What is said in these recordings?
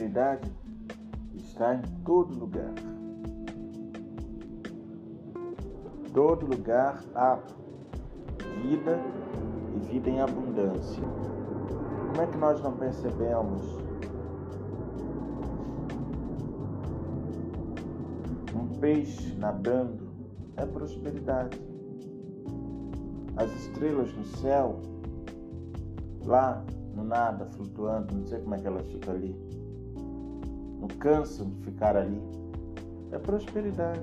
prosperidade está em todo lugar. Todo lugar há vida e vida em abundância. Como é que nós não percebemos um peixe nadando é prosperidade. As estrelas no céu, lá no nada, flutuando, não sei como é que elas ficam ali, não cansam de ficar ali, é prosperidade.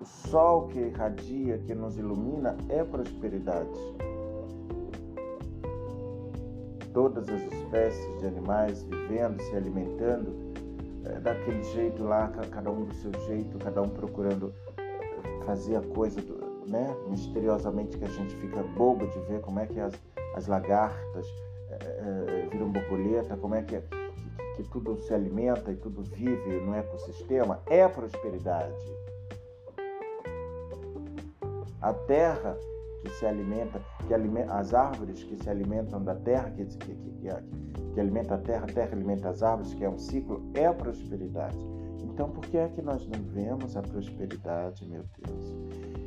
O sol que irradia, que nos ilumina, é prosperidade. Todas as espécies de animais vivendo, se alimentando, é, daquele jeito lá, cada um do seu jeito, cada um procurando é, fazer a coisa, né, misteriosamente que a gente fica bobo de ver como é que as, as lagartas é, é, viram borboleta, como é que, que, tudo se alimenta e tudo vive no ecossistema, é prosperidade a terra que se alimenta, que alimenta as árvores que se alimentam da terra, que, que, que, que alimenta a terra, a terra alimenta as árvores, que é um ciclo, é prosperidade. Então, por que é que nós não vemos a prosperidade, meu Deus?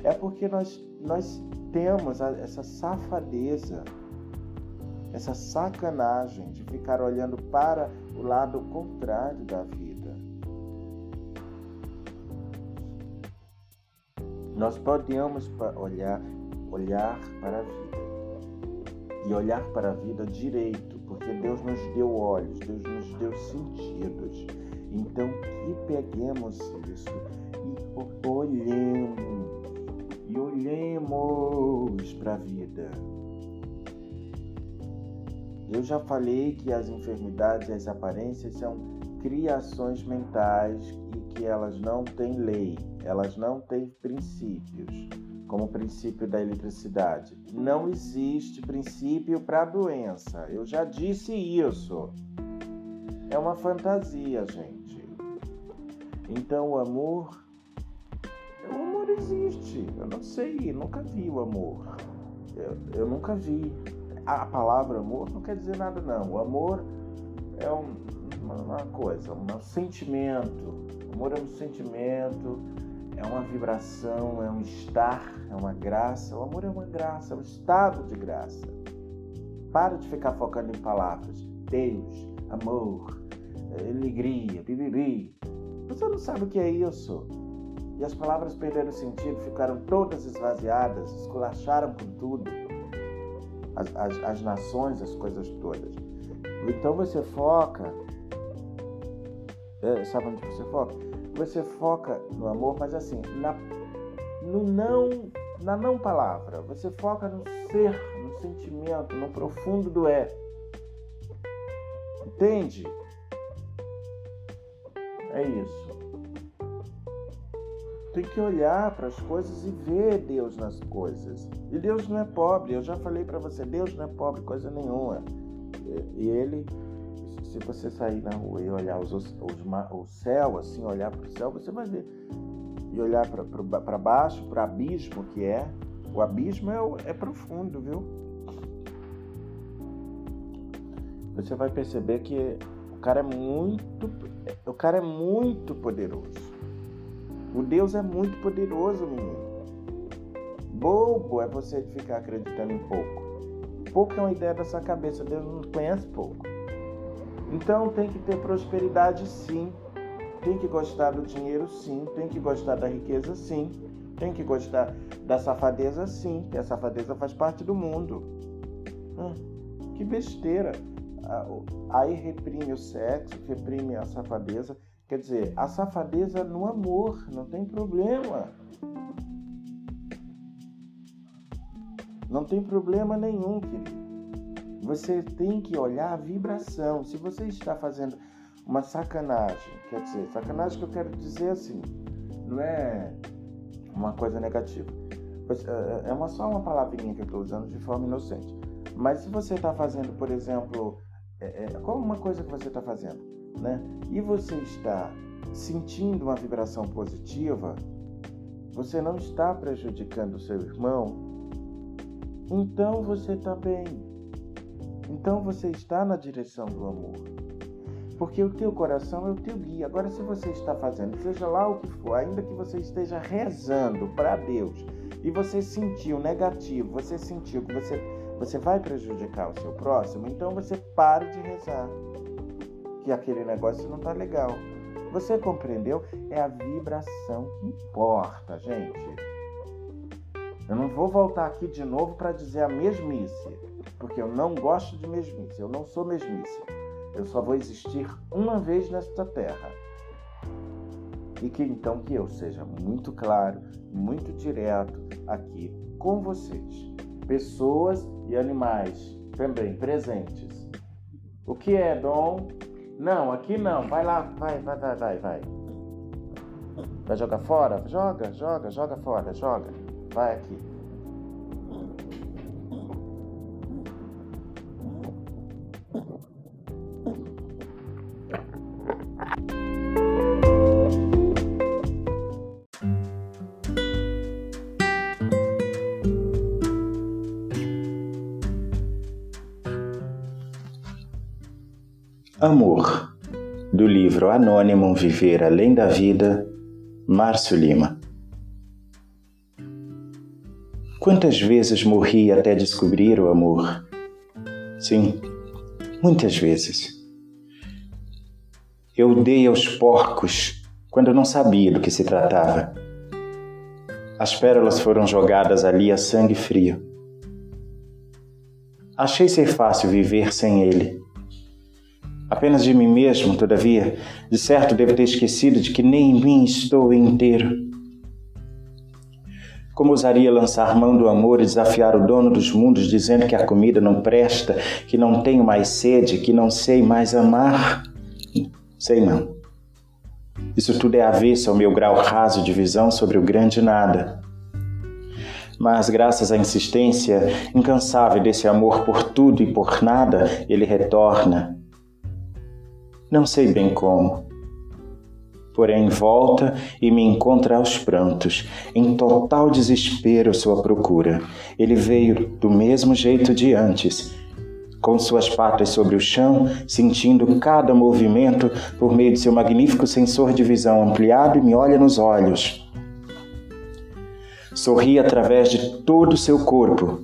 É porque nós, nós temos essa safadeza, essa sacanagem de ficar olhando para o lado contrário da vida. Nós podemos olhar, olhar para a vida e olhar para a vida direito, porque Deus nos deu olhos, Deus nos deu sentidos. Então que peguemos isso e olhemos e olhemos para a vida. Eu já falei que as enfermidades e as aparências são criações mentais e que elas não têm lei elas não têm princípios, como o princípio da eletricidade. Não existe princípio para a doença. Eu já disse isso. É uma fantasia, gente. Então o amor. O amor existe. Eu não sei, nunca vi o amor. Eu, eu nunca vi. A palavra amor não quer dizer nada, não. O amor é um, uma, coisa, um sentimento. O amor é um sentimento é uma vibração, é um estar, é uma graça. O amor é uma graça, é um estado de graça. Para de ficar focando em palavras. Deus, amor, alegria, bibibi. Você não sabe o que é isso. E as palavras perderam sentido, ficaram todas esvaziadas, esculacharam com tudo. As, as, as nações, as coisas todas. Então você foca. É, sabe onde você foca? você foca no amor, mas assim, na, no não, na não palavra. Você foca no ser, no sentimento, no profundo do é. Entende? É isso. Tem que olhar para as coisas e ver Deus nas coisas. E Deus não é pobre. Eu já falei para você, Deus não é pobre coisa nenhuma. E ele se você sair na rua e olhar os, os, o céu, assim, olhar para o céu, você vai ver. E olhar para baixo, para o abismo que é. O abismo é, é profundo, viu? Você vai perceber que o cara é muito, o cara é muito poderoso. O Deus é muito poderoso, menino. Bobo é você ficar acreditando em pouco. Pouco é uma ideia da sua cabeça. Deus não conhece pouco. Então tem que ter prosperidade sim, tem que gostar do dinheiro sim, tem que gostar da riqueza sim, tem que gostar da safadeza sim, que a safadeza faz parte do mundo. Hum, que besteira. Aí reprime o sexo, reprime a safadeza. Quer dizer, a safadeza no amor, não tem problema. Não tem problema nenhum, querido. Você tem que olhar a vibração. Se você está fazendo uma sacanagem, quer dizer, sacanagem que eu quero dizer assim, não é uma coisa negativa. É, é, é uma, só uma palavrinha que eu estou usando de forma inocente. Mas se você está fazendo, por exemplo, é, é, qual uma coisa que você está fazendo, né? E você está sentindo uma vibração positiva, você não está prejudicando o seu irmão, então você está bem. Então você está na direção do amor. porque o teu coração é o teu guia. Agora, se você está fazendo, seja lá o que for, ainda que você esteja rezando para Deus e você sentiu negativo, você sentiu que você, você vai prejudicar o seu próximo, então você pare de rezar. Que aquele negócio não está legal. Você compreendeu? É a vibração que importa, gente. Eu não vou voltar aqui de novo para dizer a mesmice, porque eu não gosto de mesmice, eu não sou mesmice. Eu só vou existir uma vez nesta terra. E que então que eu seja muito claro, muito direto aqui com vocês. Pessoas e animais também presentes. O que é dom? Não, aqui não. Vai lá, vai, vai, vai, vai, vai. Vai jogar fora? Joga, joga, joga fora, joga. Vai aqui. Amor, do livro anônimo Viver Além da Vida, Márcio Lima. Quantas vezes morri até descobrir o amor? Sim, muitas vezes. Eu dei aos porcos quando não sabia do que se tratava. As pérolas foram jogadas ali a sangue frio. Achei ser fácil viver sem ele Apenas de mim mesmo, todavia, de certo devo ter esquecido de que nem em mim estou inteiro. Como ousaria lançar mão do amor e desafiar o dono dos mundos dizendo que a comida não presta, que não tenho mais sede, que não sei mais amar? Sei não. Isso tudo é avesso ao meu grau raso de visão sobre o grande nada. Mas, graças à insistência incansável desse amor por tudo e por nada, ele retorna, não sei bem como. Porém, volta e me encontra aos prantos, em total desespero sua procura. Ele veio do mesmo jeito de antes, com suas patas sobre o chão, sentindo cada movimento por meio de seu magnífico sensor de visão ampliado e me olha nos olhos. Sorri através de todo o seu corpo.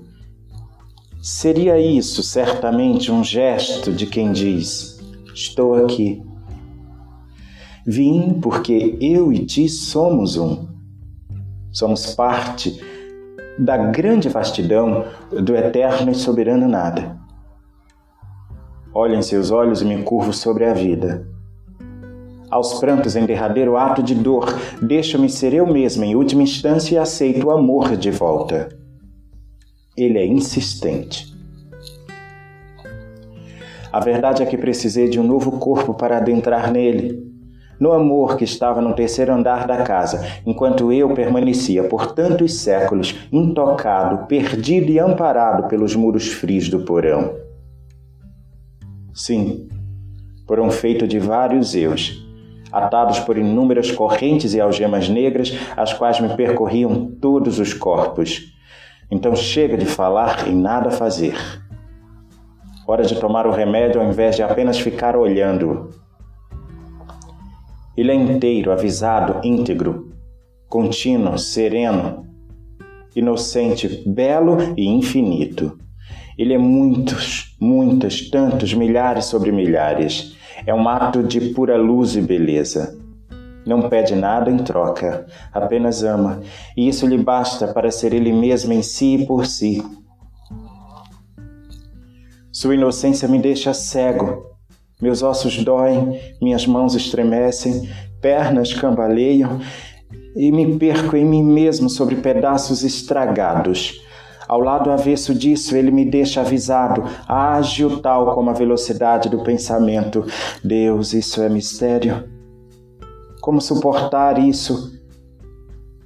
Seria isso certamente um gesto de quem diz: Estou aqui. Vim porque eu e ti somos um. Somos parte da grande vastidão do eterno e soberano nada. Olho em seus olhos e me curvo sobre a vida. Aos prantos em derradeiro ato de dor, deixo-me ser eu mesma em última instância e aceito o amor de volta. Ele é insistente. A verdade é que precisei de um novo corpo para adentrar nele. No amor que estava no terceiro andar da casa, enquanto eu permanecia por tantos séculos intocado, perdido e amparado pelos muros frios do porão. Sim, porão feito de vários eus, atados por inúmeras correntes e algemas negras, as quais me percorriam todos os corpos. Então chega de falar em nada fazer. Hora de tomar o remédio ao invés de apenas ficar olhando. Ele é inteiro, avisado, íntegro, contínuo, sereno, inocente, belo e infinito. Ele é muitos, muitas, tantos, milhares sobre milhares. É um ato de pura luz e beleza. Não pede nada em troca, apenas ama, e isso lhe basta para ser ele mesmo em si e por si. Sua inocência me deixa cego. Meus ossos doem, minhas mãos estremecem, pernas cambaleiam e me perco em mim mesmo sobre pedaços estragados. Ao lado avesso disso, ele me deixa avisado, ágil tal como a velocidade do pensamento. Deus, isso é mistério. Como suportar isso?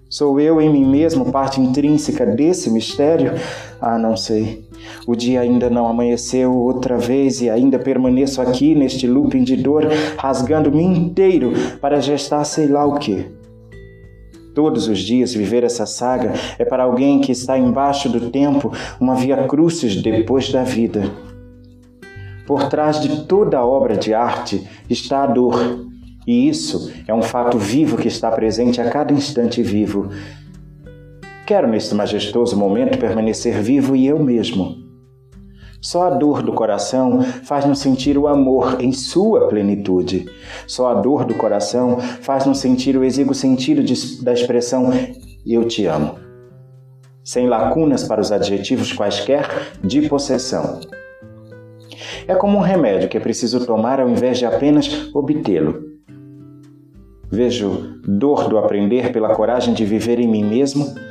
Sou eu em mim mesmo parte intrínseca desse mistério? Ah, não sei. O dia ainda não amanheceu outra vez e ainda permaneço aqui neste looping de dor, rasgando-me inteiro para gestar sei lá o que. Todos os dias viver essa saga é para alguém que está embaixo do tempo uma via crucis depois da vida. Por trás de toda obra de arte está a dor, e isso é um fato vivo que está presente a cada instante vivo. Quero neste majestoso momento permanecer vivo e eu mesmo. Só a dor do coração faz-nos sentir o amor em sua plenitude. Só a dor do coração faz-nos sentir o exíguo sentido de, da expressão eu te amo. Sem lacunas para os adjetivos quaisquer de possessão. É como um remédio que é preciso tomar ao invés de apenas obtê-lo. Vejo dor do aprender pela coragem de viver em mim mesmo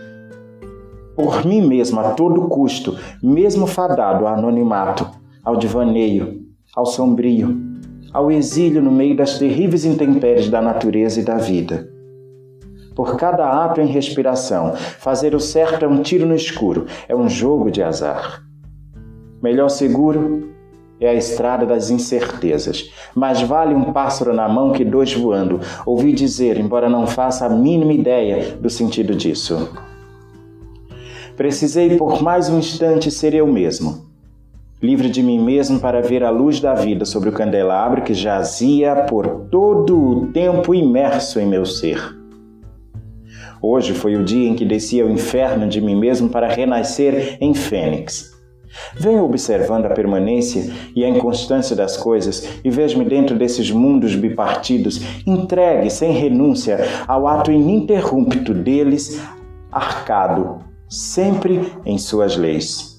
por mim mesmo a todo custo, mesmo fadado ao anonimato, ao divaneio, ao sombrio, ao exílio no meio das terríveis intempéries da natureza e da vida. Por cada ato em respiração, fazer o certo é um tiro no escuro, é um jogo de azar. Melhor seguro é a estrada das incertezas. Mais vale um pássaro na mão que dois voando. Ouvi dizer, embora não faça a mínima ideia do sentido disso. Precisei por mais um instante ser eu mesmo, livre de mim mesmo para ver a luz da vida sobre o candelabro que jazia por todo o tempo imerso em meu ser. Hoje foi o dia em que desci ao inferno de mim mesmo para renascer em Fênix. Venho observando a permanência e a inconstância das coisas e vejo-me dentro desses mundos bipartidos, entregue sem renúncia ao ato ininterrupto deles, arcado sempre em suas leis.